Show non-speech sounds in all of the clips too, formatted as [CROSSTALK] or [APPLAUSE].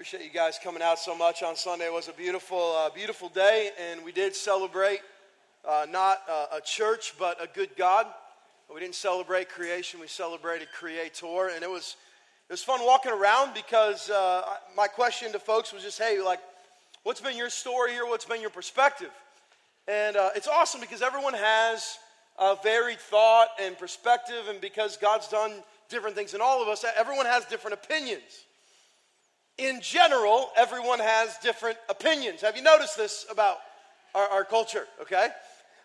Appreciate you guys coming out so much on Sunday. It was a beautiful, uh, beautiful day, and we did celebrate uh, not uh, a church, but a good God. We didn't celebrate creation; we celebrated Creator, and it was it was fun walking around because uh, my question to folks was just, "Hey, like, what's been your story here? What's been your perspective?" And uh, it's awesome because everyone has a varied thought and perspective, and because God's done different things in all of us, everyone has different opinions in general, everyone has different opinions. Have you noticed this about our, our culture? Okay?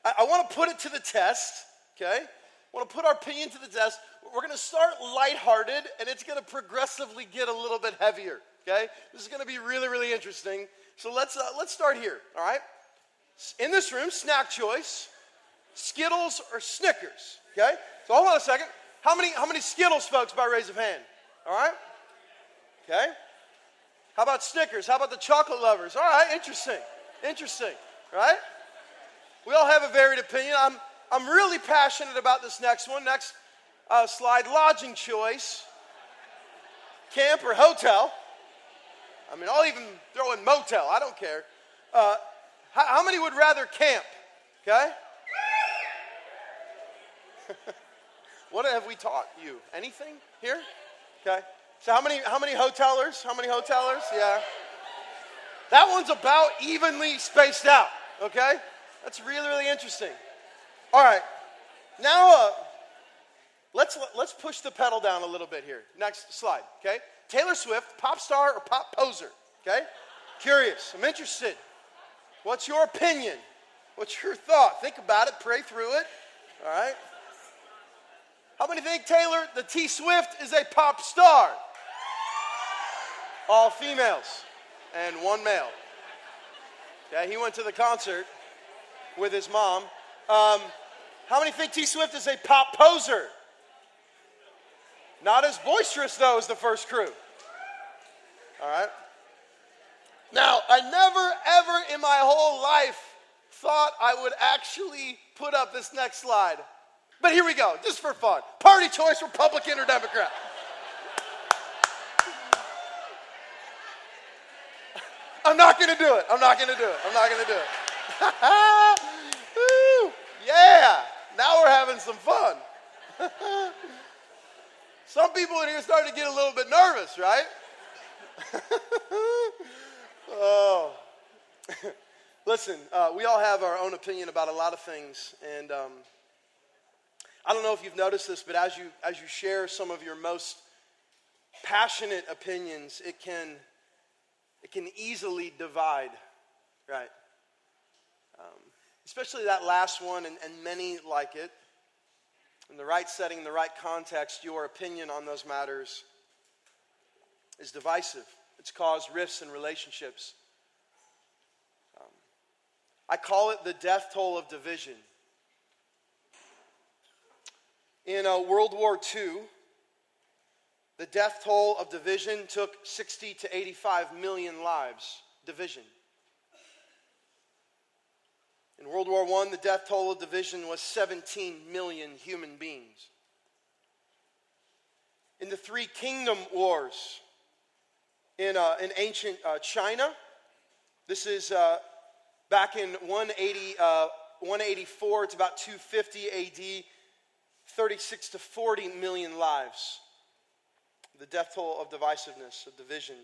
I, I want to put it to the test. Okay? I want to put our opinion to the test. We're going to start lighthearted, and it's going to progressively get a little bit heavier. Okay? This is going to be really, really interesting. So let's uh, let's start here. All right? In this room, snack choice: Skittles or Snickers. Okay? So hold on a second. How many how many Skittles, folks? By raise of hand. All right? Okay? How about Snickers? How about the chocolate lovers? All right, interesting. Interesting, right? We all have a varied opinion. I'm, I'm really passionate about this next one. Next uh, slide lodging choice camp or hotel. I mean, I'll even throw in motel. I don't care. Uh, how, how many would rather camp? Okay? [LAUGHS] what have we taught you? Anything here? Okay. So how many how many hotelers? How many hotelers? Yeah. That one's about evenly spaced out. Okay, that's really really interesting. All right, now uh, let's let's push the pedal down a little bit here. Next slide. Okay, Taylor Swift, pop star or pop poser? Okay, curious. I'm interested. What's your opinion? What's your thought? Think about it. Pray through it. All right. How many think Taylor, the T Swift, is a pop star? All females and one male. Yeah, he went to the concert with his mom. Um, how many think T Swift is a pop poser? Not as boisterous, though, as the first crew. All right? Now, I never, ever in my whole life thought I would actually put up this next slide. But here we go, just for fun. Party choice, Republican or Democrat? I'm not going to do it. I'm not going to do it. I'm not going to do it. [LAUGHS] yeah, now we're having some fun. [LAUGHS] some people in here starting to get a little bit nervous, right? [LAUGHS] oh. Listen, uh, we all have our own opinion about a lot of things, and um, I don't know if you've noticed this, but as you as you share some of your most passionate opinions, it can it can easily divide, right? Um, especially that last one, and, and many like it. In the right setting, in the right context, your opinion on those matters is divisive. It's caused rifts in relationships. Um, I call it the death toll of division. In uh, World War II, the death toll of division took 60 to 85 million lives. Division. In World War I, the death toll of division was 17 million human beings. In the Three Kingdom Wars in, uh, in ancient uh, China, this is uh, back in 180, uh, 184, it's about 250 AD, 36 to 40 million lives the death toll of divisiveness, of division.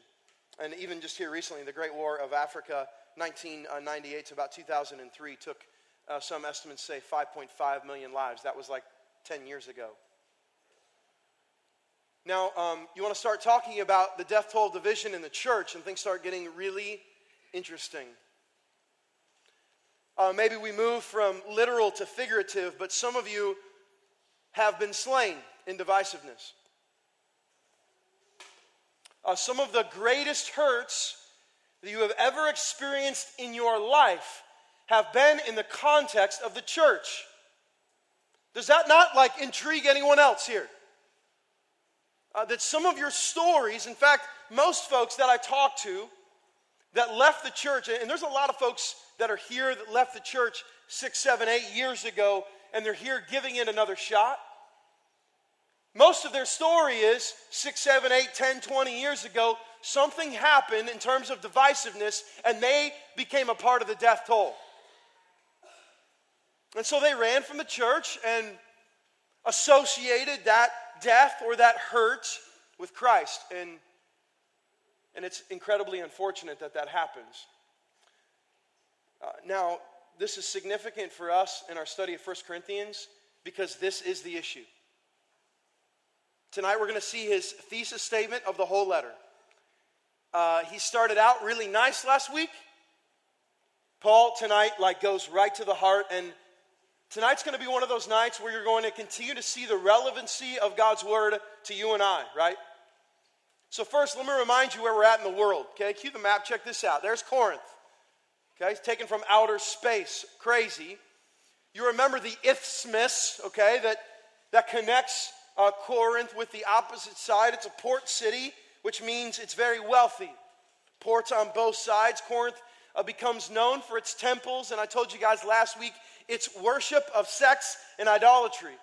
And even just here recently, the Great War of Africa, 1998 to about 2003, took uh, some estimates say 5.5 million lives. That was like 10 years ago. Now, um, you want to start talking about the death toll of division in the church, and things start getting really interesting. Uh, maybe we move from literal to figurative, but some of you have been slain in divisiveness. Uh, some of the greatest hurts that you have ever experienced in your life have been in the context of the church. Does that not like intrigue anyone else here? Uh, that some of your stories, in fact, most folks that I talk to that left the church, and there's a lot of folks that are here that left the church six, seven, eight years ago, and they're here giving it another shot. Most of their story is six, seven, eight, ten, twenty years ago, something happened in terms of divisiveness, and they became a part of the death toll. And so they ran from the church and associated that death or that hurt with Christ. And, and it's incredibly unfortunate that that happens. Uh, now, this is significant for us in our study of 1 Corinthians because this is the issue. Tonight we're going to see his thesis statement of the whole letter. Uh, he started out really nice last week. Paul tonight like goes right to the heart and tonight's going to be one of those nights where you're going to continue to see the relevancy of God's word to you and I, right? So first, let me remind you where we're at in the world. Okay, cue the map. Check this out. There's Corinth. Okay, taken from outer space. Crazy. You remember the isthmus, okay, that, that connects uh, Corinth with the opposite side. It's a port city, which means it's very wealthy. Ports on both sides. Corinth uh, becomes known for its temples, and I told you guys last week its worship of sex and idolatry.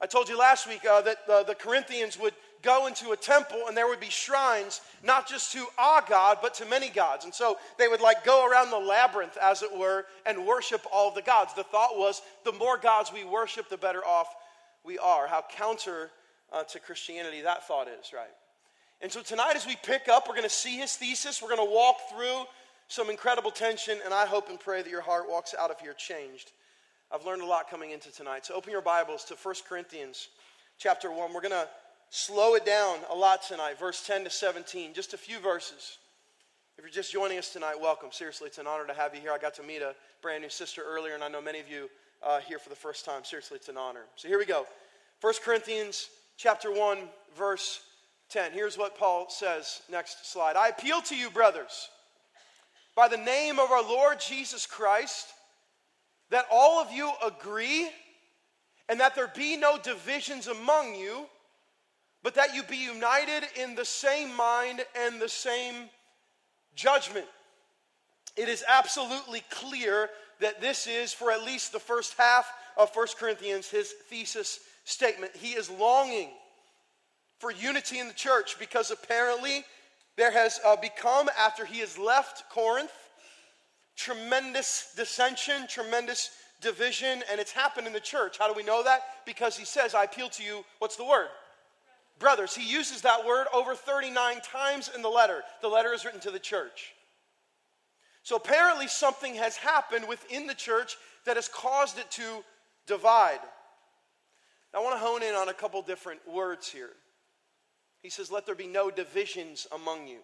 I told you last week uh, that uh, the Corinthians would go into a temple and there would be shrines, not just to our God, but to many gods. And so they would like go around the labyrinth, as it were, and worship all the gods. The thought was the more gods we worship, the better off we are. How counter uh, to Christianity that thought is, right? And so tonight, as we pick up, we're going to see his thesis. We're going to walk through some incredible tension, and I hope and pray that your heart walks out of here changed. I've learned a lot coming into tonight. So open your Bibles to 1 Corinthians chapter 1. We're going to slow it down a lot tonight, verse 10 to 17, just a few verses. If you're just joining us tonight, welcome. Seriously, it's an honor to have you here. I got to meet a brand new sister earlier, and I know many of you uh, here for the first time. Seriously, it's an honor. So here we go. 1 Corinthians chapter 1, verse 10. Here's what Paul says. Next slide. I appeal to you, brothers, by the name of our Lord Jesus Christ, that all of you agree and that there be no divisions among you but that you be united in the same mind and the same judgment. It is absolutely clear that this is, for at least the first half of 1 Corinthians, his thesis statement. He is longing for unity in the church because apparently there has uh, become, after he has left Corinth, tremendous dissension, tremendous division, and it's happened in the church. How do we know that? Because he says, I appeal to you, what's the word? brothers. He uses that word over 39 times in the letter. The letter is written to the church. So apparently, something has happened within the church that has caused it to divide. I want to hone in on a couple different words here. He says, Let there be no divisions among you.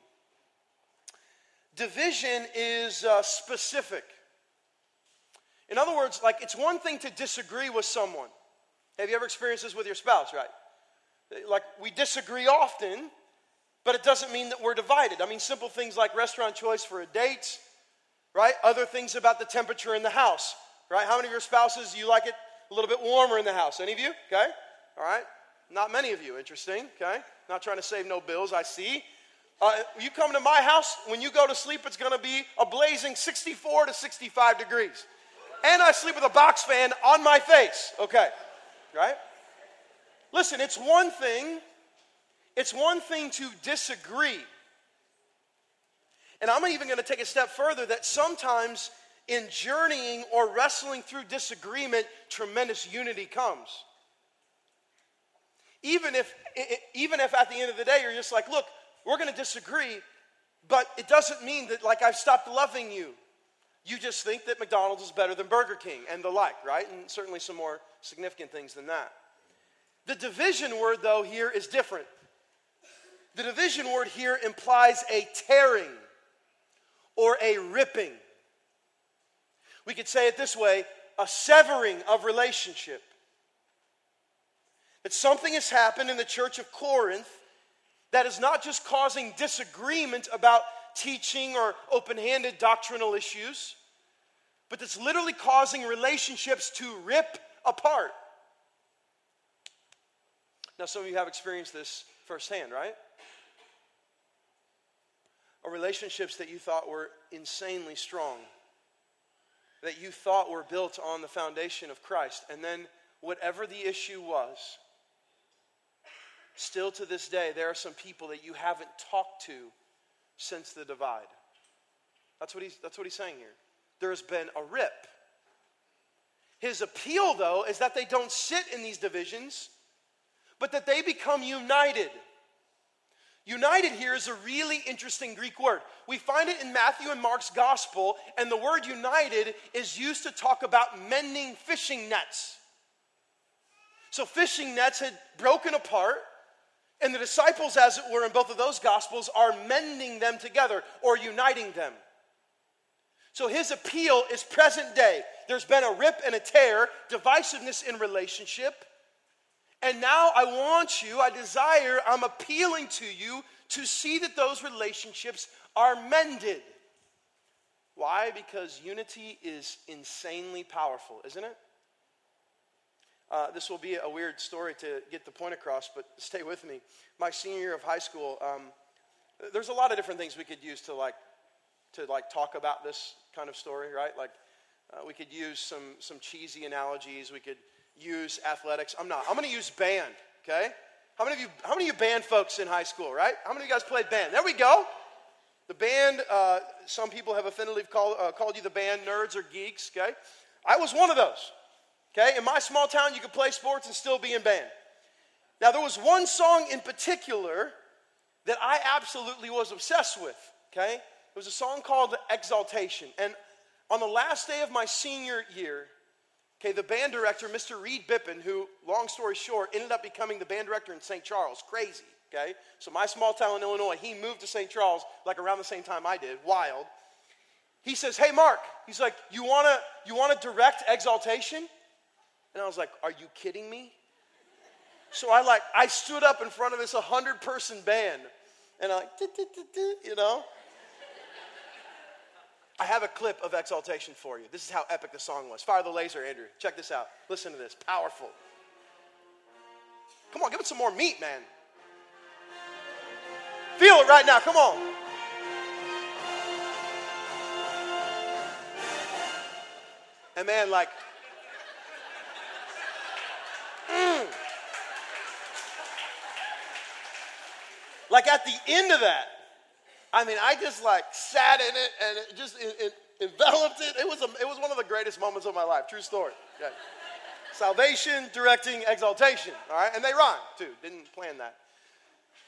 Division is uh, specific. In other words, like it's one thing to disagree with someone. Have you ever experienced this with your spouse, right? Like, we disagree often, but it doesn't mean that we're divided. I mean, simple things like restaurant choice for a date, right? Other things about the temperature in the house, right? How many of your spouses, you like it a little bit warmer in the house? Any of you? Okay? All right? Not many of you. Interesting. Okay? Not trying to save no bills, I see. Uh, you come to my house, when you go to sleep, it's going to be a blazing 64 to 65 degrees. And I sleep with a box fan on my face. Okay. Right? Listen, it's one thing, it's one thing to disagree. And I'm even going to take a step further that sometimes in journeying or wrestling through disagreement, tremendous unity comes. Even if, even if at the end of the day you're just like, look, we're going to disagree, but it doesn't mean that like I've stopped loving you. You just think that McDonald's is better than Burger King and the like, right? And certainly some more significant things than that. The division word, though, here is different. The division word here implies a tearing or a ripping. We could say it this way a severing of relationship. That something has happened in the church of Corinth that is not just causing disagreement about teaching or open handed doctrinal issues, but that's literally causing relationships to rip apart. Now, some of you have experienced this firsthand, right? Or relationships that you thought were insanely strong, that you thought were built on the foundation of Christ. And then, whatever the issue was, still to this day, there are some people that you haven't talked to since the divide. That's what he's, that's what he's saying here. There's been a rip. His appeal, though, is that they don't sit in these divisions, but that they become united. United here is a really interesting Greek word. We find it in Matthew and Mark's gospel, and the word united is used to talk about mending fishing nets. So, fishing nets had broken apart, and the disciples, as it were, in both of those gospels, are mending them together or uniting them. So, his appeal is present day. There's been a rip and a tear, divisiveness in relationship. And now I want you, I desire, I'm appealing to you to see that those relationships are mended. Why? Because unity is insanely powerful, isn't it? Uh, this will be a weird story to get the point across, but [LAUGHS] stay with me. My senior year of high school, um, there's a lot of different things we could use to like to like talk about this kind of story, right? Like uh, we could use some some cheesy analogies. We could use athletics. I'm not. I'm going to use band. Okay. How many of you? How many of you band folks in high school? Right? How many of you guys played band? There we go. The band. Uh, some people have affinitively called uh, called you the band nerds or geeks. Okay. I was one of those. Okay. In my small town, you could play sports and still be in band. Now there was one song in particular that I absolutely was obsessed with. Okay. It was a song called Exaltation. And on the last day of my senior year, Okay, the band director, Mr. Reed Bippin, who, long story short, ended up becoming the band director in St. Charles. Crazy, okay? So, my small town in Illinois, he moved to St. Charles like around the same time I did. Wild. He says, Hey, Mark, he's like, You wanna, you wanna direct exaltation? And I was like, Are you kidding me? So I like, I stood up in front of this 100 person band and I like, you know? I have a clip of exaltation for you. This is how epic the song was. Fire the laser, Andrew. Check this out. Listen to this. Powerful. Come on, give it some more meat, man. Feel it right now. Come on. And man, like, mm. like at the end of that, I mean, I just like sat in it and it just it, it enveloped it. It was, a, it was one of the greatest moments of my life. True story. Salvation, directing, exaltation. All right, and they rhyme too. Didn't plan that.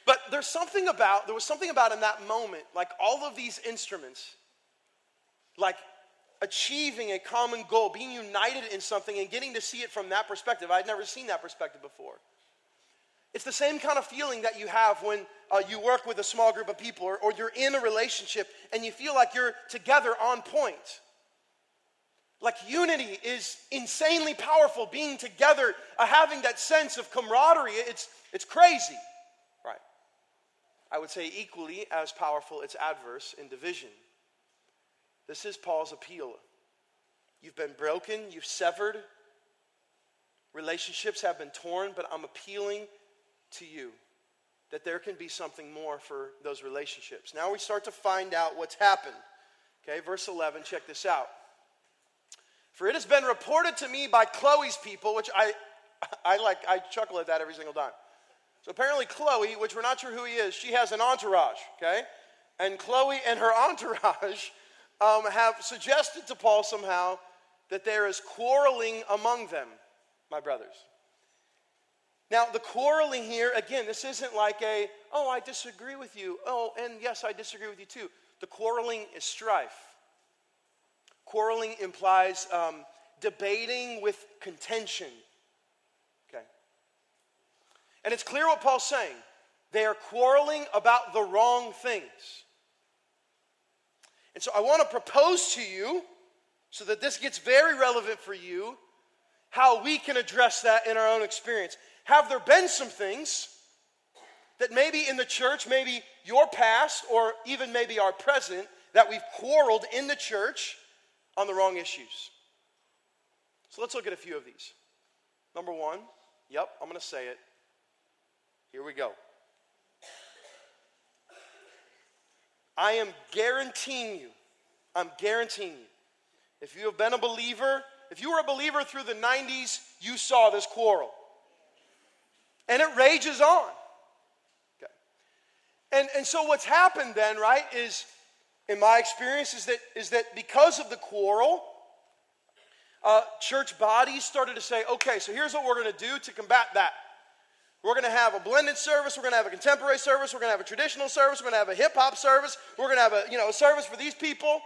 But there's something about there was something about in that moment, like all of these instruments, like achieving a common goal, being united in something, and getting to see it from that perspective. I'd never seen that perspective before. It's the same kind of feeling that you have when uh, you work with a small group of people or, or you're in a relationship and you feel like you're together on point. Like unity is insanely powerful, being together, uh, having that sense of camaraderie, it's, it's crazy, right? I would say equally as powerful, it's adverse in division. This is Paul's appeal. You've been broken, you've severed, relationships have been torn, but I'm appealing to you that there can be something more for those relationships. Now we start to find out what's happened. Okay, verse 11, check this out. For it has been reported to me by Chloe's people, which I, [LAUGHS] I like, I chuckle at that every single time. So apparently, Chloe, which we're not sure who he is, she has an entourage, okay? And Chloe and her [LAUGHS] entourage um, have suggested to Paul somehow that there is quarreling among them, my brothers. Now, the quarreling here, again, this isn't like a, oh, I disagree with you. Oh, and yes, I disagree with you too. The quarreling is strife. Quarreling implies um, debating with contention. Okay. And it's clear what Paul's saying. They are quarreling about the wrong things. And so I want to propose to you, so that this gets very relevant for you, how we can address that in our own experience. Have there been some things that maybe in the church, maybe your past, or even maybe our present, that we've quarreled in the church on the wrong issues? So let's look at a few of these. Number one, yep, I'm going to say it. Here we go. I am guaranteeing you, I'm guaranteeing you, if you have been a believer, if you were a believer through the 90s, you saw this quarrel. And it rages on. Okay. And, and so what's happened then, right, is in my experience, is that, is that because of the quarrel, uh, church bodies started to say, okay, so here's what we're going to do to combat that. We're going to have a blended service. We're going to have a contemporary service. We're going to have a traditional service. We're going to have a hip hop service. We're going to have a, you know, a service for these people.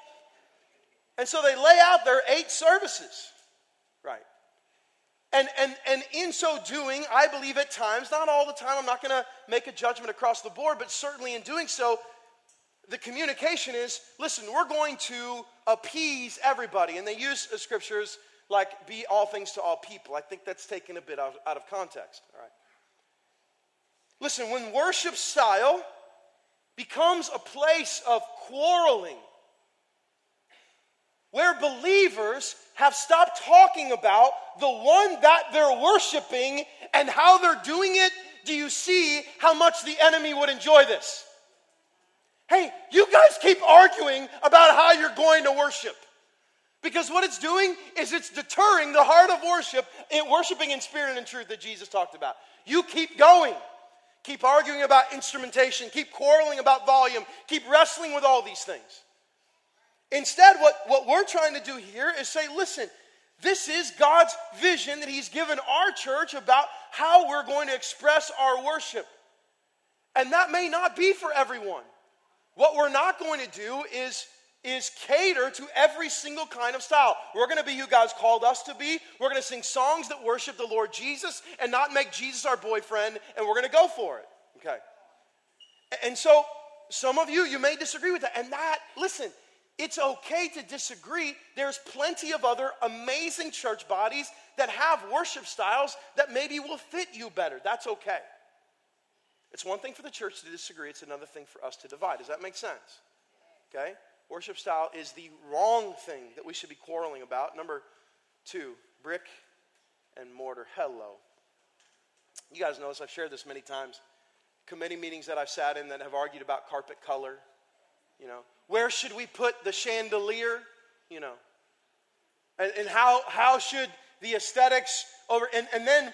And so they lay out their eight services? And, and, and in so doing, I believe at times, not all the time, I'm not going to make a judgment across the board, but certainly in doing so, the communication is listen, we're going to appease everybody. And they use uh, scriptures like be all things to all people. I think that's taken a bit out, out of context. All right. Listen, when worship style becomes a place of quarreling, where believers have stopped talking about the one that they're worshiping and how they're doing it, do you see how much the enemy would enjoy this? Hey, you guys keep arguing about how you're going to worship. Because what it's doing is it's deterring the heart of worship, in worshiping in spirit and truth that Jesus talked about. You keep going. Keep arguing about instrumentation. Keep quarreling about volume. Keep wrestling with all these things. Instead, what, what we're trying to do here is say, listen, this is God's vision that He's given our church about how we're going to express our worship. And that may not be for everyone. What we're not going to do is, is cater to every single kind of style. We're going to be who God's called us to be. We're going to sing songs that worship the Lord Jesus and not make Jesus our boyfriend, and we're going to go for it. Okay. And so, some of you, you may disagree with that. And that, listen, it's okay to disagree. There's plenty of other amazing church bodies that have worship styles that maybe will fit you better. That's okay. It's one thing for the church to disagree, it's another thing for us to divide. Does that make sense? Okay? Worship style is the wrong thing that we should be quarreling about. Number two, brick and mortar. Hello. You guys know this, I've shared this many times. Committee meetings that I've sat in that have argued about carpet color. You know, where should we put the chandelier? You know, and, and how, how should the aesthetics over, and, and then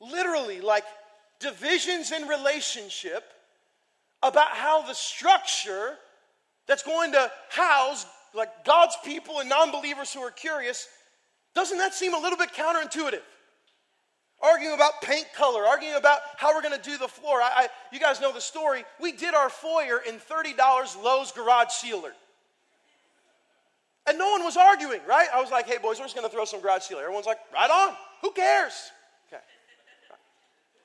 literally, like, divisions in relationship about how the structure that's going to house like God's people and non-believers who are curious, doesn't that seem a little bit counterintuitive? Arguing about paint color, arguing about how we're going to do the floor. I, I, you guys know the story. We did our foyer in $30 Lowe's garage sealer. And no one was arguing, right? I was like, hey, boys, we're just going to throw some garage sealer. Everyone's like, right on. Who cares? Okay.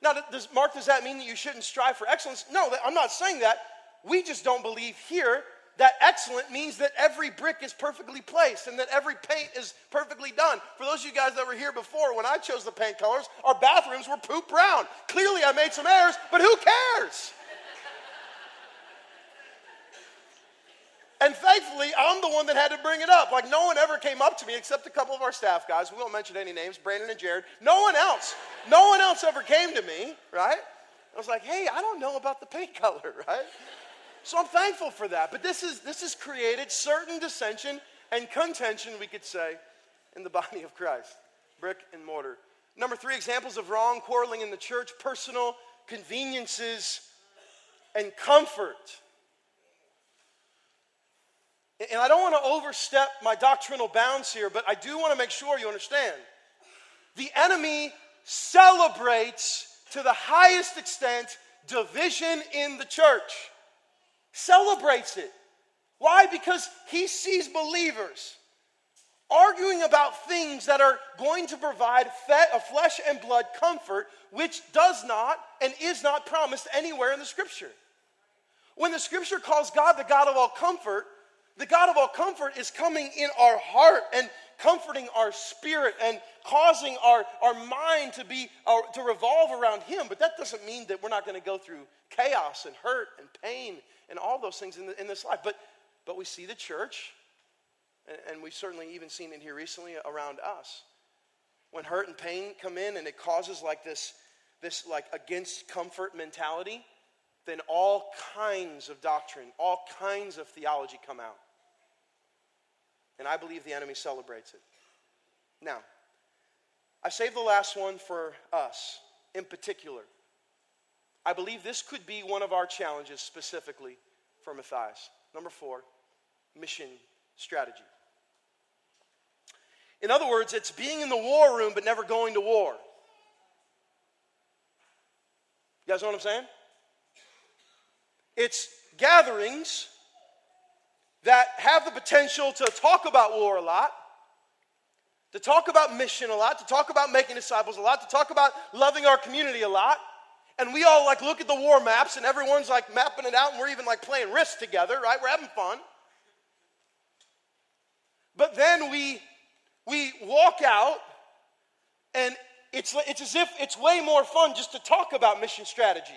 Now, does, Mark, does that mean that you shouldn't strive for excellence? No, I'm not saying that. We just don't believe here that excellent means that every brick is perfectly placed and that every paint is perfectly done. For those of you guys that were here before, when I chose the paint colors, our bathrooms were poop brown. Clearly, I made some errors, but who cares? And thankfully, I'm the one that had to bring it up. Like, no one ever came up to me except a couple of our staff guys. We won't mention any names, Brandon and Jared. No one else. No one else ever came to me, right? I was like, hey, I don't know about the paint [LAUGHS] color, right? So I'm thankful for that. But this, is, this has created certain dissension and contention, we could say, in the body of Christ brick and mortar. Number three examples of wrong quarreling in the church personal conveniences and comfort. And I don't want to overstep my doctrinal bounds here, but I do want to make sure you understand. The enemy celebrates to the highest extent division in the church. Celebrates it. Why? Because he sees believers arguing about things that are going to provide a uh, flesh and blood comfort, which does not and is not promised anywhere in the scripture. When the scripture calls God the God of all comfort, the God of all comfort is coming in our heart and comforting our spirit and causing our, our mind to be uh, to revolve around him. But that doesn't mean that we're not going to go through chaos and hurt and pain and all those things in, the, in this life. But but we see the church and, and we've certainly even seen it here recently around us. When hurt and pain come in and it causes like this this like against comfort mentality then all kinds of doctrine all kinds of theology come out and I believe the enemy celebrates it. Now, I saved the last one for us in particular. I believe this could be one of our challenges specifically for Matthias. Number four, mission strategy. In other words, it's being in the war room but never going to war. You guys know what I'm saying? It's gatherings that have the potential to talk about war a lot, to talk about mission a lot, to talk about making disciples a lot, to talk about loving our community a lot. And we all like look at the war maps and everyone's like mapping it out and we're even like playing risk together, right? We're having fun. But then we we walk out and it's, it's as if it's way more fun just to talk about mission strategy.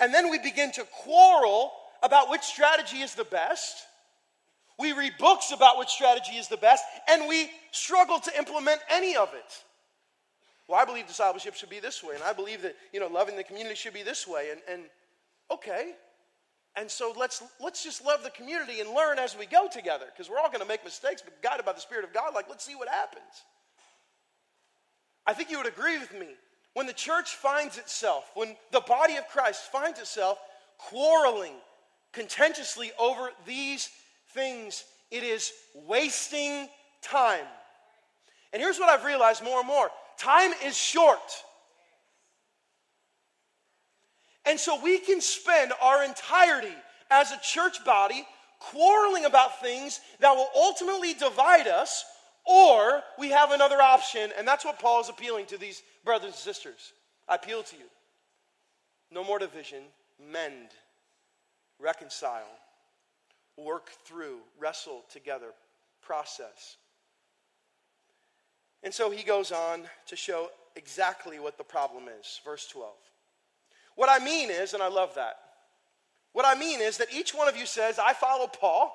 And then we begin to quarrel about which strategy is the best. We read books about which strategy is the best, and we struggle to implement any of it. Well, I believe discipleship should be this way, and I believe that you know loving the community should be this way. And, and okay, and so let's let's just love the community and learn as we go together, because we're all to make mistakes, but guided by the Spirit of God, like let's see what happens. I think you would agree with me. When the church finds itself, when the body of Christ finds itself quarreling contentiously over these things, it is wasting time. And here's what I've realized more and more time is short. And so we can spend our entirety as a church body quarreling about things that will ultimately divide us or we have another option, and that's what Paul is appealing to these brothers and sisters. I appeal to you. No more division, mend, reconcile, work through, wrestle together, process. And so he goes on to show exactly what the problem is. Verse 12. What I mean is, and I love that, what I mean is that each one of you says, I follow Paul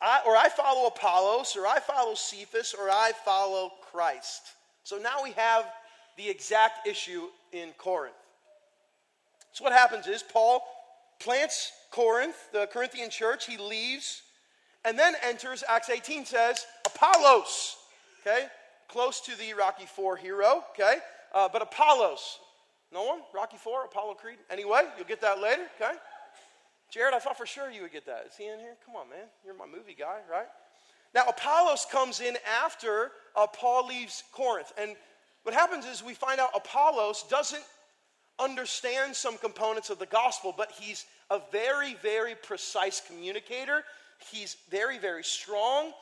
I, or I follow Apollos, or I follow Cephas, or I follow Christ. So now we have the exact issue in Corinth. So what happens is Paul plants Corinth, the Corinthian church, he leaves, and then enters, Acts 18 says, Apollos, okay? Close to the Rocky Four hero, okay? Uh, but Apollos, no one? Rocky Four, Apollo Creed? Anyway, you'll get that later, okay? Jared, I thought for sure you would get that. Is he in here? Come on, man. You're my movie guy, right? Now, Apollos comes in after uh, Paul leaves Corinth. And what happens is we find out Apollos doesn't understand some components of the gospel, but he's a very, very precise communicator. He's very, very strong.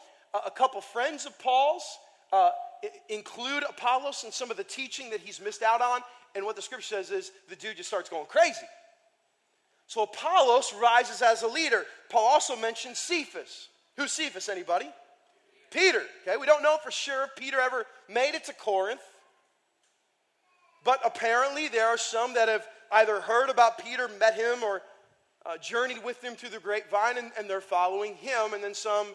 A couple friends of Paul's uh, include Apollos in some of the teaching that he's missed out on. And what the scripture says is the dude just starts going crazy. So Apollos rises as a leader. Paul also mentions Cephas. Who's Cephas, anybody? Peter. Okay, we don't know for sure if Peter ever made it to Corinth. But apparently, there are some that have either heard about Peter, met him, or uh, journeyed with him through the grapevine, and, and they're following him. And then some,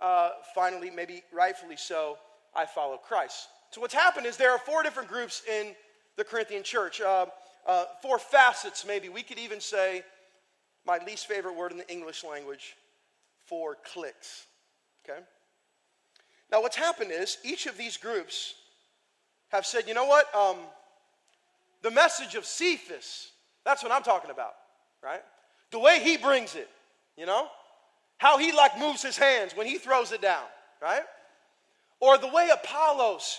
uh, finally, maybe rightfully so, I follow Christ. So, what's happened is there are four different groups in the Corinthian church, uh, uh four facets, maybe. We could even say my least favorite word in the English language, four cliques. Okay? Now, what's happened is each of these groups have said, you know what? Um, the message of Cephas, that's what I'm talking about, right? The way he brings it, you know? How he like moves his hands when he throws it down, right? Or the way Apollos,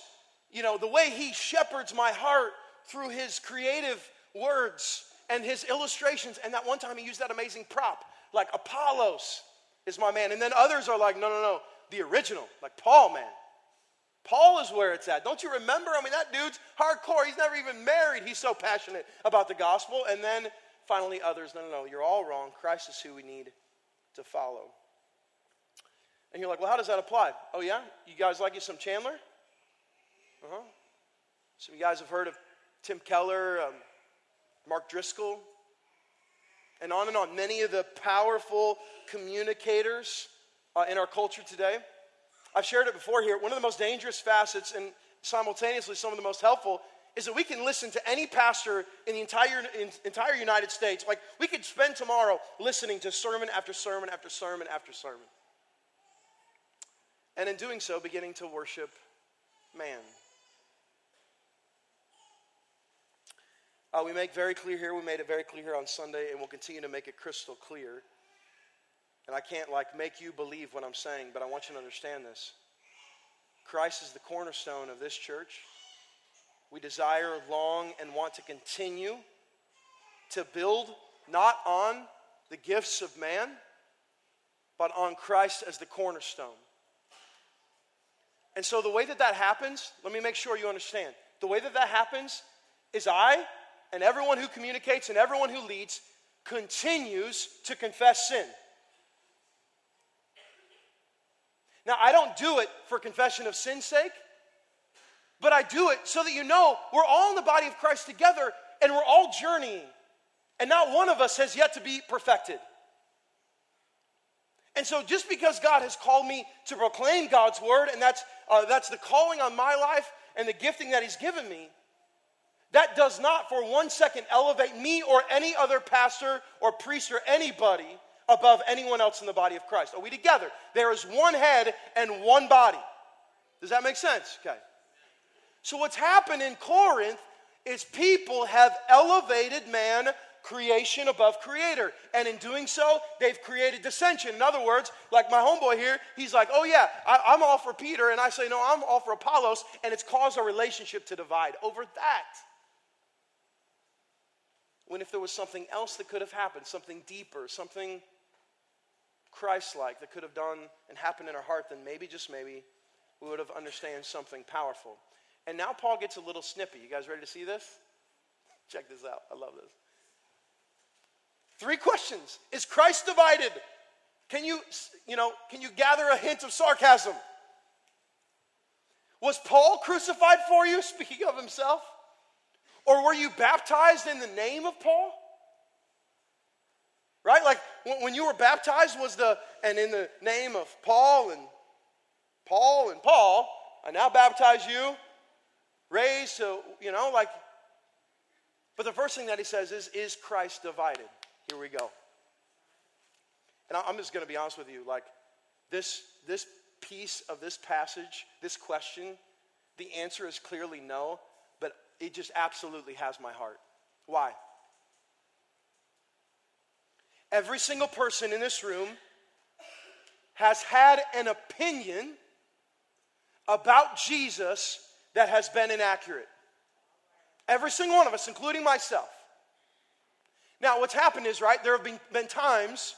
you know, the way he shepherds my heart through his creative words and his illustrations. And that one time he used that amazing prop, like Apollos is my man. And then others are like, no, no, no, the original, like Paul, man. Paul is where it's at. Don't you remember? I mean, that dude's hardcore. He's never even married. He's so passionate about the gospel. And then finally, others, no, no, no, you're all wrong. Christ is who we need to follow. And you're like, well, how does that apply? Oh, yeah? You guys like you some Chandler? Uh huh. Some of you guys have heard of Tim Keller, um, Mark Driscoll, and on and on. Many of the powerful communicators uh, in our culture today. I've shared it before here. One of the most dangerous facets and simultaneously some of the most helpful is that we can listen to any pastor in the entire, in, entire United States. Like, we could spend tomorrow listening to sermon after sermon after sermon after sermon. And in doing so, beginning to worship man. Uh, we make very clear here, we made it very clear here on Sunday, and we'll continue to make it crystal clear. And I can't like make you believe what I'm saying, but I want you to understand this. Christ is the cornerstone of this church. We desire, long, and want to continue to build not on the gifts of man, but on Christ as the cornerstone. And so, the way that that happens, let me make sure you understand. The way that that happens is I and everyone who communicates and everyone who leads continues to confess sin. Now, I don't do it for confession of sin's sake, but I do it so that you know we're all in the body of Christ together and we're all journeying. And not one of us has yet to be perfected. And so, just because God has called me to proclaim God's word, and that's, uh, that's the calling on my life and the gifting that He's given me, that does not for one second elevate me or any other pastor or priest or anybody above anyone else in the body of Christ. Are we together? There is one head and one body. Does that make sense? Okay. So, what's happened in Corinth is people have elevated man creation above creator. And in doing so, they've created dissension. In other words, like my homeboy here, he's like, oh yeah, I, am all for Peter. And I say, no, I'm all for Apollos. And it's caused our relationship to divide over that. When if there was something else that could have happened, something deeper, something Christ like that could have done and happened in our heart, then maybe, just maybe, we would have understand something powerful. And now Paul gets a little snippy. You guys ready to see this? Check this out. I love this. Three questions. Is Christ divided? Can you, you know, can you gather a hint of sarcasm? Was Paul crucified for you, [LAUGHS] speaking of himself? Or were you baptized in the name of Paul? Right? Like when you were baptized was the, and in the name of Paul and Paul and Paul, I now baptize you, raised to, you know, like, but the first thing that he says is, is Christ divided? Here we go. And I'm just going to be honest with you. Like, this, this piece of this passage, this question, the answer is clearly no, but it just absolutely has my heart. Why? Every single person in this room has had an opinion about Jesus that has been inaccurate. Every single one of us, including myself. Now, what's happened is, right, there have been, been times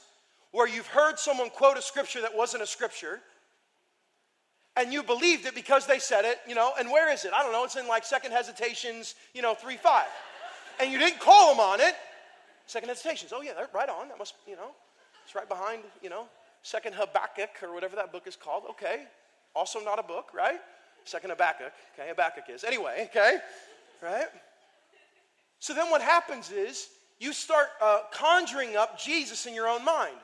where you've heard someone quote a scripture that wasn't a scripture, and you believed it because they said it, you know, and where is it? I don't know, it's in like Second Hesitations, you know, 3 5. And you didn't call them on it. Second Hesitations, oh yeah, right on. That must, you know, it's right behind, you know, Second Habakkuk or whatever that book is called. Okay. Also not a book, right? Second Habakkuk. Okay, Habakkuk is. Anyway, okay, right? So then what happens is you start uh, conjuring up Jesus in your own mind.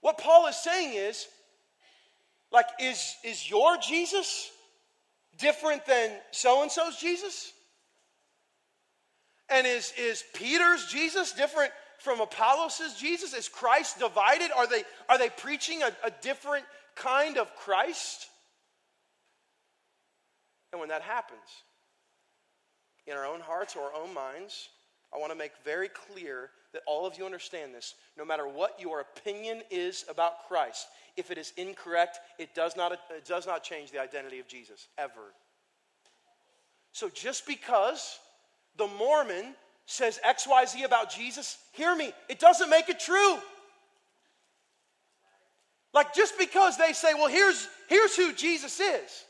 What Paul is saying is, like, is, is your Jesus different than so and so's Jesus? And is, is Peter's Jesus different from Apollos' Jesus? Is Christ divided? Are they, are they preaching a, a different kind of Christ? And when that happens, in our own hearts or our own minds, I want to make very clear that all of you understand this. No matter what your opinion is about Christ, if it is incorrect, it does not, it does not change the identity of Jesus, ever. So just because the Mormon says XYZ about Jesus, hear me, it doesn't make it true. Like just because they say, well, here's, here's who Jesus is.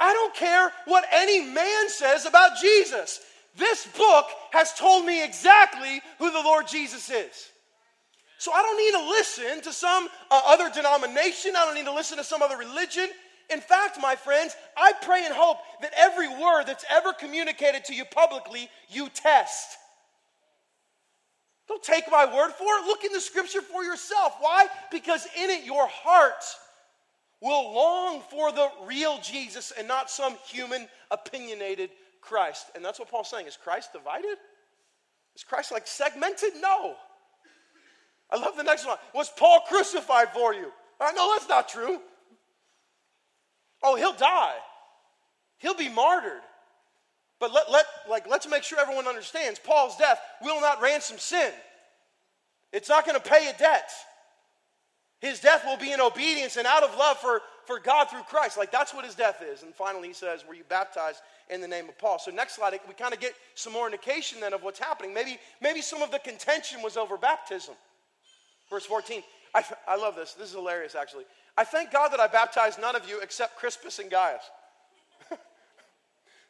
I don't care what any man says about Jesus. This book has told me exactly who the Lord Jesus is. So I don't need to listen to some uh, other denomination. I don't need to listen to some other religion. In fact, my friends, I pray and hope that every word that's ever communicated to you publicly, you test. Don't take my word for it. Look in the scripture for yourself. Why? Because in it, your heart will long for the real Jesus and not some human opinionated Christ. And that's what Paul's saying. Is Christ divided? Is Christ like segmented? No. I love the next one. Was Paul crucified for you? Uh, I know that's not true. Oh, he'll die. He'll be martyred. But let, let, like, let's make sure everyone understands Paul's death will not ransom sin. It's not going to pay a debt. His death will be in obedience and out of love for, for God through Christ. Like that's what his death is. And finally, he says, Were you baptized in the name of Paul? So, next slide, we kind of get some more indication then of what's happening. Maybe, maybe some of the contention was over baptism. Verse 14. I, I love this. This is hilarious, actually. I thank God that I baptized none of you except Crispus and Gaius. [LAUGHS]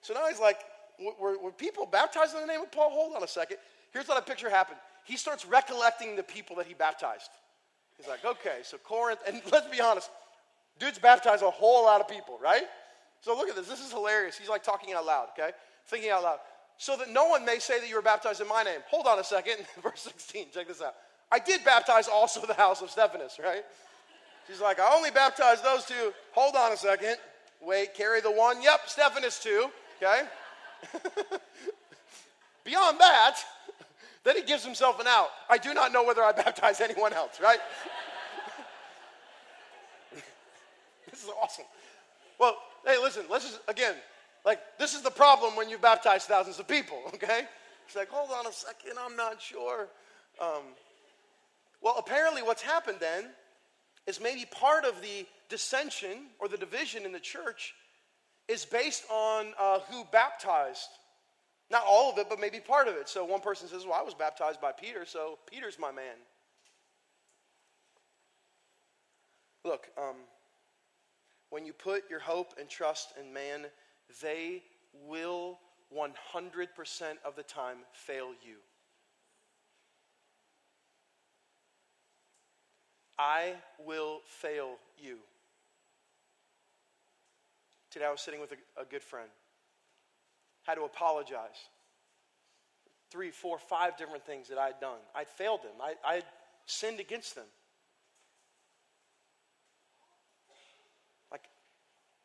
so now he's like, were, were people baptized in the name of Paul? Hold on a second. Here's what I picture happened. He starts recollecting the people that he baptized. He's like, okay, so Corinth, and [LAUGHS] let's be honest, dude's baptized a whole lot of people, right? So look at this. This is hilarious. He's like talking out loud, okay? Thinking out loud. So that no one may say that you were baptized in my name. Hold on a second. [LAUGHS] Verse 16, check this out. I did baptize also the house of Stephanas, right? She's like, I only baptized those two. Hold on a second. Wait, carry the one. Yep, Stephanas too, okay? [LAUGHS] Beyond that, then he gives himself an out. I do not know whether I baptize anyone else, right? [LAUGHS] this is awesome. Well, hey, listen, let's just, again, like, this is the problem when you baptize thousands of people, okay? It's like, hold on a second, I'm not sure. Um, well, apparently, what's happened then is maybe part of the dissension or the division in the church is based on uh, who baptized not all of it, but maybe part of it. So one person says, Well, I was baptized by Peter, so Peter's my man. Look, um, when you put your hope and trust in man, they will 100% of the time fail you. I will fail you. Today I was sitting with a, a good friend had to apologize. Three, four, five different things that I'd done. I'd failed them, I, I'd sinned against them. Like,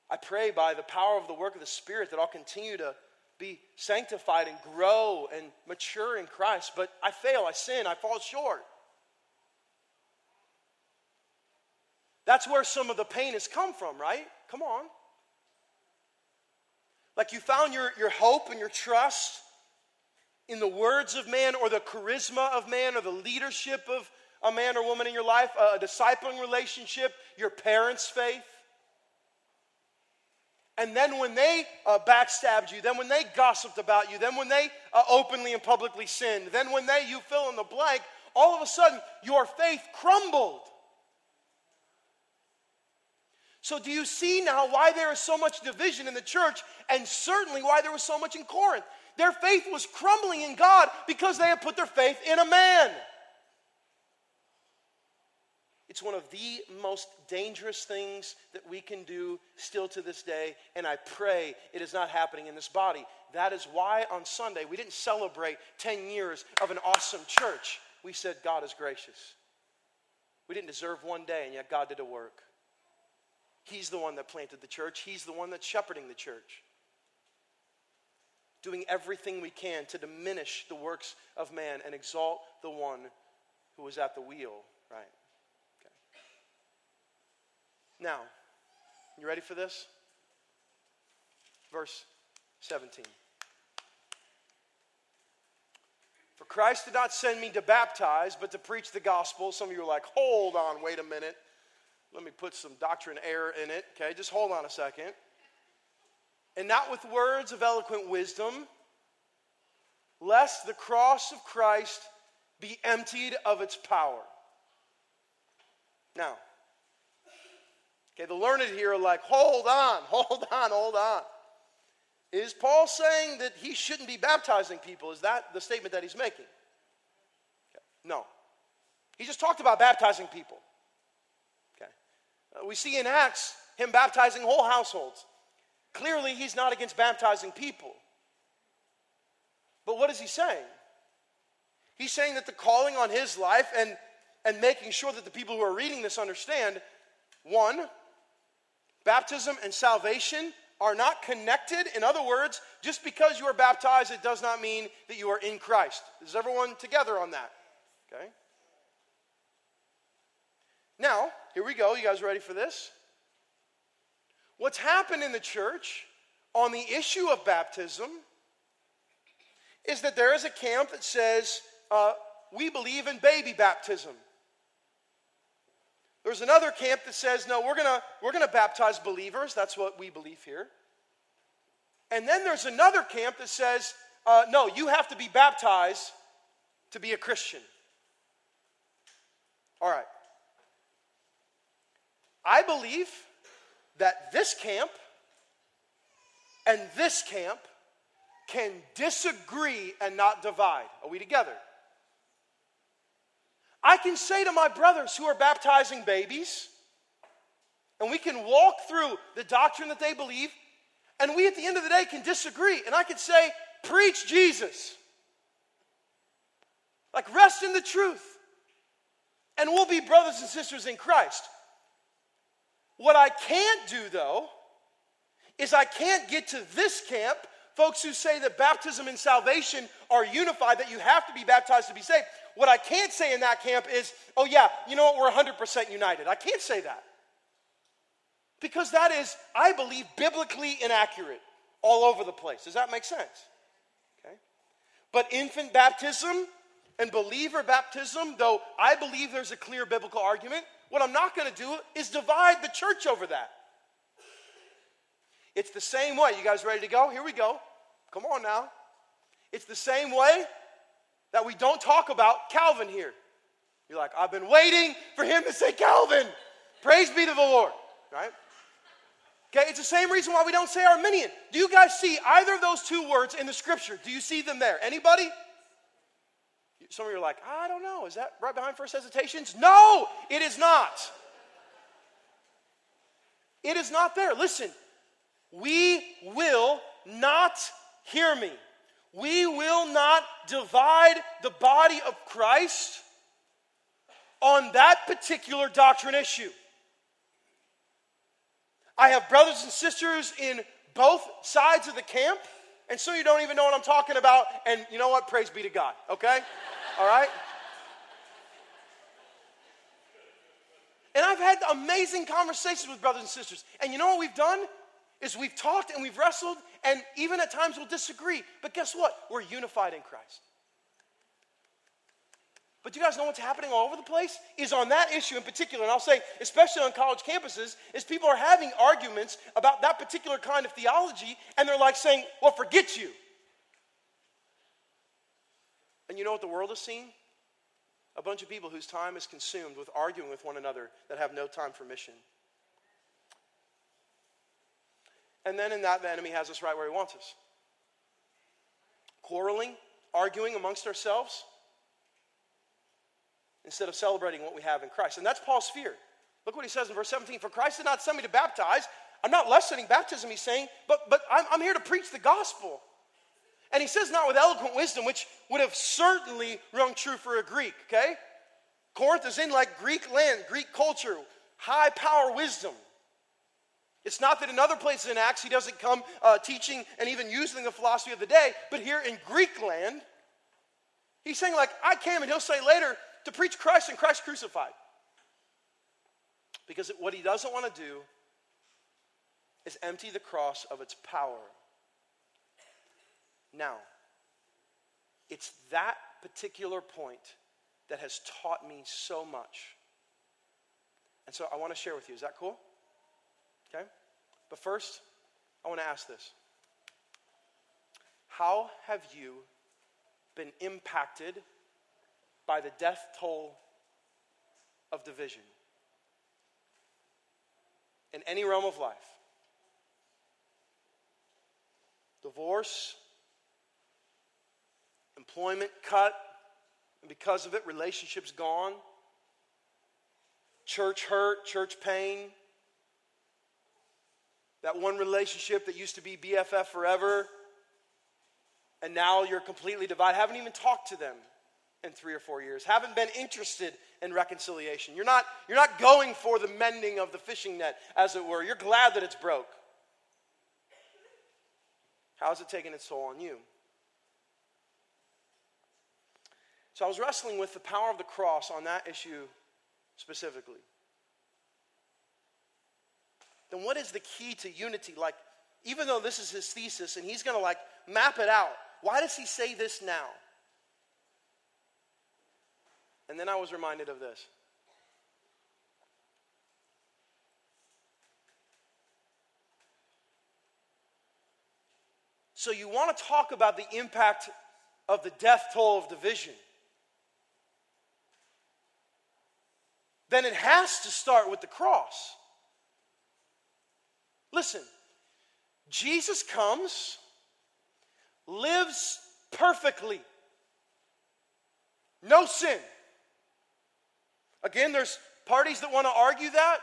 I pray by the power of the work of the Spirit that I'll continue to be sanctified and grow and mature in Christ. But I fail, I sin, I fall short. That's where some of the pain has come from, right? Come on. Like you found your, your hope and your trust in the words of man or the charisma of man or the leadership of a man or woman in your life, a discipling relationship, your parents' faith. And then when they uh, backstabbed you, then when they gossiped about you, then when they uh, openly and publicly sinned, then when they, you fill in the blank, all of a sudden your faith crumbled. So, do you see now why there is so much division in the church and certainly why there was so much in Corinth? Their faith was crumbling in God because they had put their faith in a man. It's one of the most dangerous things that we can do still to this day, and I pray it is not happening in this body. That is why on Sunday we didn't celebrate 10 years of an awesome church. We said, God is gracious. We didn't deserve one day, and yet God did a work. He's the one that planted the church, He's the one that's shepherding the church. Doing everything we can to diminish the works of man and exalt the one who was at the wheel, right? Okay. Now, you ready for this? Verse 17. For Christ did not send me to baptize, but to preach the gospel. Some of you are like, hold on, wait a minute. Let me put some doctrine error in it. Okay, just hold on a second. And not with words of eloquent wisdom, lest the cross of Christ be emptied of its power. Now, okay, the learned here are like, hold on, [LAUGHS] hold on, hold on. Is Paul saying that he shouldn't be baptizing people? Is that the statement that he's making? Okay. No. He just talked about baptizing people. Uh, we see in Acts him baptizing whole households. Clearly, he's not against baptizing people. But what is he saying? He's saying that the calling on his life and, and making sure that the people who are reading this understand one, baptism and salvation are not connected. In other words, just because you are baptized, it does not mean that you are in Christ. Is everyone together on that? Okay? Now, here we go. You guys ready for this? What's happened in the church on the issue of baptism is that there is a camp that says uh, we believe in baby baptism. There's another camp that says, no, we're going we're going to baptize believers. That's what we believe here. And then there's another camp that says, uh, no, you have to be baptized to be a Christian. All right. I believe that this camp and this camp can disagree and not divide. Are we together? I can say to my brothers who are baptizing babies, and we can walk through the doctrine that they believe, and we at the end of the day can disagree. And I could say, preach Jesus. Like, rest in the truth. And we'll be brothers and sisters in Christ. What I can't do, though, is I can't get to this camp, folks who say that baptism and salvation are unified, that you have to be baptized to be saved. What I can't say in that camp is, oh, yeah, you know what, we're 100% united. I can't say that. Because that is, I believe, biblically inaccurate all over the place. Does that make sense? Okay. But infant baptism and believer baptism, though I believe there's a clear biblical argument, what I'm not going to do is divide the church over that. It's the same way. You guys ready to go? Here we go. Come on now. It's the same way that we don't talk about Calvin here. You're like, I've been waiting for him to say Calvin. Praise be to the Lord, right? Okay, it's the same reason why we don't say Arminian. Do you guys see either of those two words in the scripture? Do you see them there? Anybody? Some of you are like, I don't know. Is that right behind first Thessalonians? No, it is not. It is not there. Listen, we will not hear me. We will not divide the body of Christ on that particular doctrine issue. I have brothers and sisters in both sides of the camp, and so you don't even know what I'm talking about. And you know what? Praise be to God, okay? All right? And I've had amazing conversations with brothers and sisters. And you know what we've done? Is we've talked and we've wrestled, and even at times we'll disagree. But guess what? We're unified in Christ. But you guys know what's happening all over the place? Is on that issue in particular, and I'll say, especially on college campuses, is people are having arguments about that particular kind of theology, and they're like saying, well, forget you. You know what the world has seen? A bunch of people whose time is consumed with arguing with one another that have no time for mission. And then in that, the enemy has us right where he wants us. Quarreling, arguing amongst ourselves instead of celebrating what we have in Christ. And that's Paul's fear. Look what he says in verse 17 For Christ did not send me to baptize. I'm not lessening baptism, he's saying, but, but I'm, I'm here to preach the gospel. And he says, not with eloquent wisdom, which would have certainly rung true for a Greek, okay? Corinth is in like Greek land, Greek culture, high power wisdom. It's not that in other places in Acts he doesn't come uh, teaching and even using the philosophy of the day, but here in Greek land, he's saying, like, I came, and he'll say later, to preach Christ and Christ crucified. Because what he doesn't want to do is empty the cross of its power. Now, it's that particular point that has taught me so much. And so I want to share with you. Is that cool? Okay? But first, I want to ask this How have you been impacted by the death toll of division in any realm of life. Divorce, employment cut, and because of it, relationships gone, church hurt, church pain. That one relationship that used to be BFF forever, and now you're completely divided. Haven't even talked to them in three or four years, haven't been interested in reconciliation. You're not, you're not going for the mending of the fishing net, as it were. You're glad that it's broke. How is it taking its toll on you? So I was wrestling with the power of the cross on that issue specifically. Then what is the key to unity? Like, even though this is his thesis and he's going to like map it out, Why does he say this now? And then I was reminded of this. So, you want to talk about the impact of the death toll of division? Then it has to start with the cross. Listen, Jesus comes, lives perfectly, no sin. Again, there's parties that want to argue that.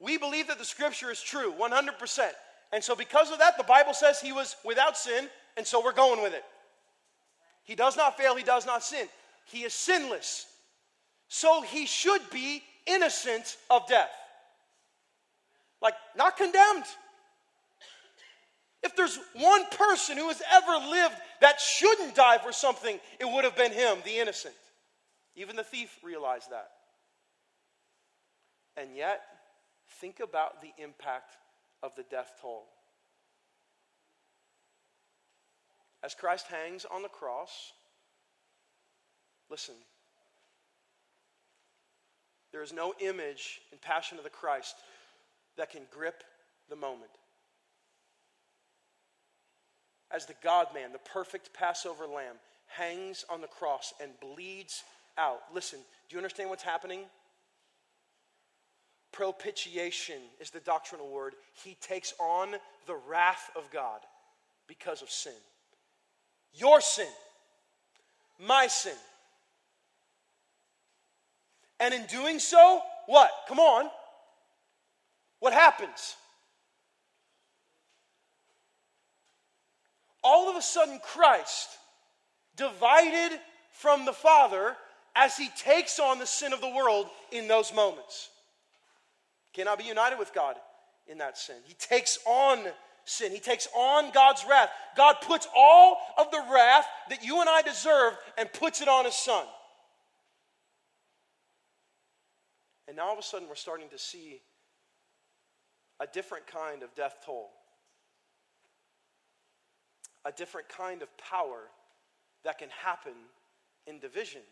We believe that the scripture is true, 100%. And so, because of that, the Bible says he was without sin, and so we're going with it. He does not fail, he does not sin. He is sinless. So, he should be innocent of death. Like, not condemned. If there's one person who has ever lived that shouldn't die for something, it would have been him, the innocent. Even the thief realized that. And yet, think about the impact of the death toll. As Christ hangs on the cross, listen, there is no image in Passion of the Christ that can grip the moment. As the God man, the perfect Passover lamb, hangs on the cross and bleeds out. Listen, do you understand what's happening? Propitiation is the doctrinal word. He takes on the wrath of God because of sin. Your sin, my sin. And in doing so, what? Come on. What happens? All of a sudden, Christ, divided from the Father, as he takes on the sin of the world in those moments. Cannot be united with God in that sin. He takes on sin. He takes on God's wrath. God puts all of the wrath that you and I deserve and puts it on his son. And now all of a sudden, we're starting to see a different kind of death toll, a different kind of power that can happen in division.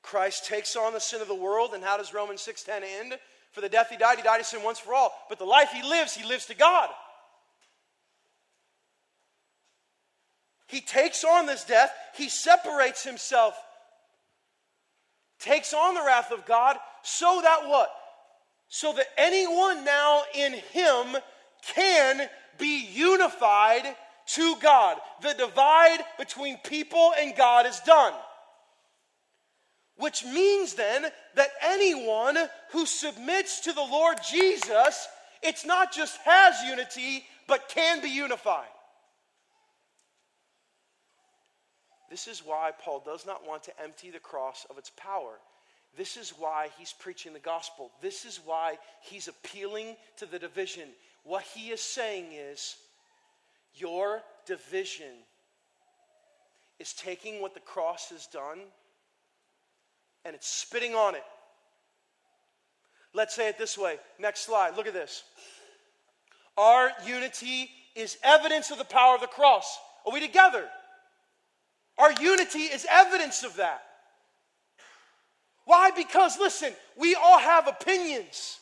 Christ takes on the sin of the world, and how does Romans 6:10 end? For the death he died, he died to sin once for all. But the life he lives, he lives to God. He takes on this death, he separates himself takes on the wrath of God so that what? So that anyone now in him can be unified to God. The divide between people and God is done. Which means then that anyone who submits to the Lord Jesus, it's not just has unity, but can be unified. This is why Paul does not want to empty the cross of its power. This is why he's preaching the gospel. This is why he's appealing to the division. What he is saying is your division is taking what the cross has done and it's spitting on it. Let's say it this way. Next slide. Look at this. Our unity is evidence of the power of the cross. Are we together? Our unity is evidence of that. Why? Because, listen, we all have opinions.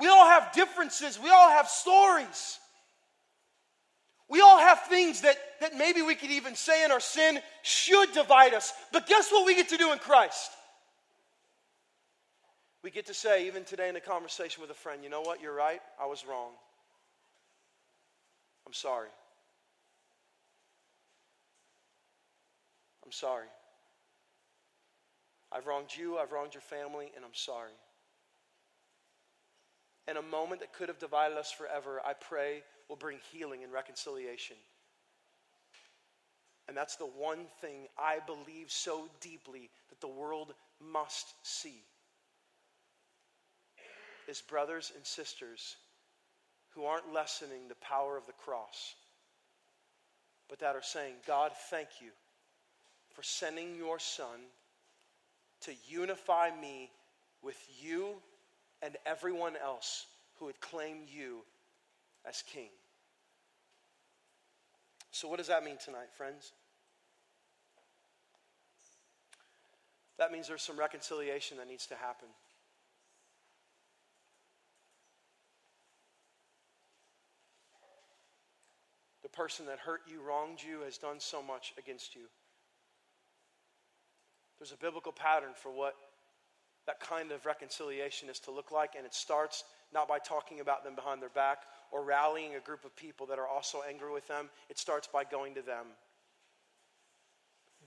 We all have differences. We all have stories. We all have things that, that maybe we could even say in our sin should divide us. But guess what we get to do in Christ? We get to say, even today in a conversation with a friend, you know what? You're right. I was wrong. I'm sorry. I'm sorry. I've wronged you, I've wronged your family, and I'm sorry. And a moment that could have divided us forever, I pray will bring healing and reconciliation. And that's the one thing I believe so deeply that the world must see is brothers and sisters who aren't lessening the power of the cross, but that are saying, God, thank you for sending your son to unify me with you and everyone else who would claim you as king. So, what does that mean tonight, friends? That means there's some reconciliation that needs to happen. The person that hurt you, wronged you, has done so much against you. There's a biblical pattern for what that kind of reconciliation is to look like, and it starts not by talking about them behind their back or rallying a group of people that are also angry with them. It starts by going to them,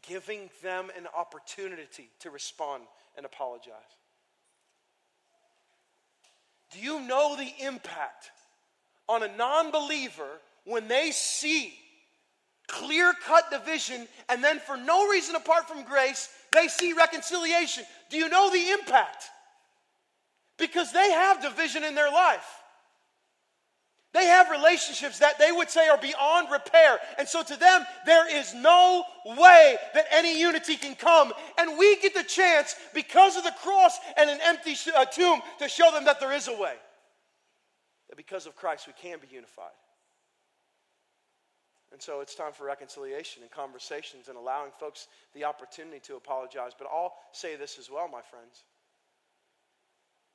giving them an opportunity to respond and apologize. Do you know the impact on a non believer when they see clear cut division and then for no reason apart from grace, they see reconciliation? Do you know the impact? Because they have division in their life. They have relationships that they would say are beyond repair. And so to them, there is no way that any unity can come. And we get the chance, because of the cross and an empty uh, tomb, to show them that there is a way. That because of Christ, we can be unified. And so it's time for reconciliation and conversations and allowing folks the opportunity to apologize. But I'll say this as well, my friends.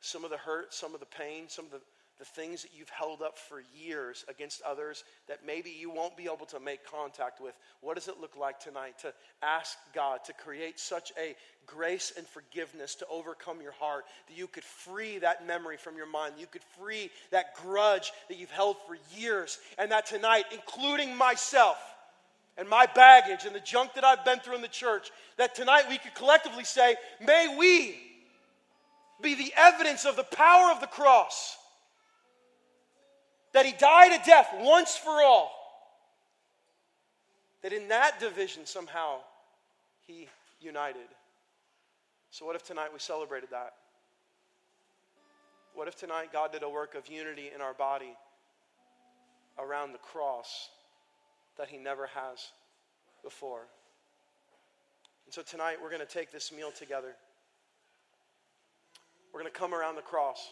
Some of the hurt, some of the pain, some of the, the things that you've held up for years against others that maybe you won't be able to make contact with. What does it look like tonight to ask God to create such a grace and forgiveness to overcome your heart that you could free that memory from your mind, you could free that grudge that you've held for years, and that tonight, including myself, and my baggage and the junk that I've been through in the church, that tonight we could collectively say, may we be the evidence of the power of the cross. That he died a death once for all. That in that division, somehow, he united. So, what if tonight we celebrated that? What if tonight God did a work of unity in our body around the cross that he never has before? And so, tonight we're going to take this meal together. We're going to come around the cross,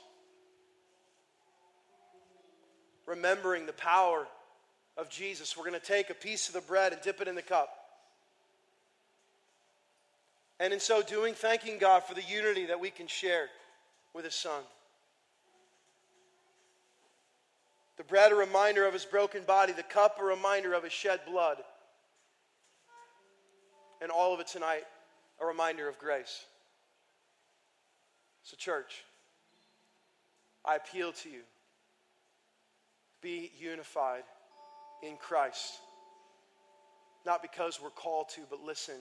remembering the power of Jesus. We're going to take a piece of the bread and dip it in the cup. And in so doing, thanking God for the unity that we can share with His Son. The bread, a reminder of His broken body. The cup, a reminder of His shed blood. And all of it tonight, a reminder of grace. So, church, I appeal to you be unified in Christ. Not because we're called to, but listen,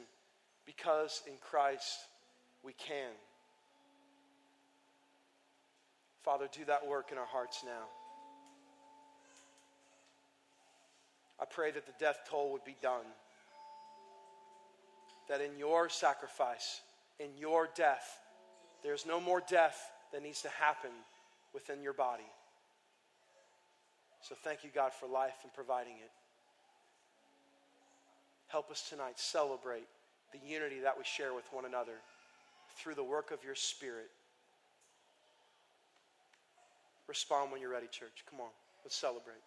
because in Christ we can. Father, do that work in our hearts now. I pray that the death toll would be done. That in your sacrifice, in your death, there's no more death that needs to happen within your body. So thank you, God, for life and providing it. Help us tonight celebrate the unity that we share with one another through the work of your Spirit. Respond when you're ready, church. Come on, let's celebrate.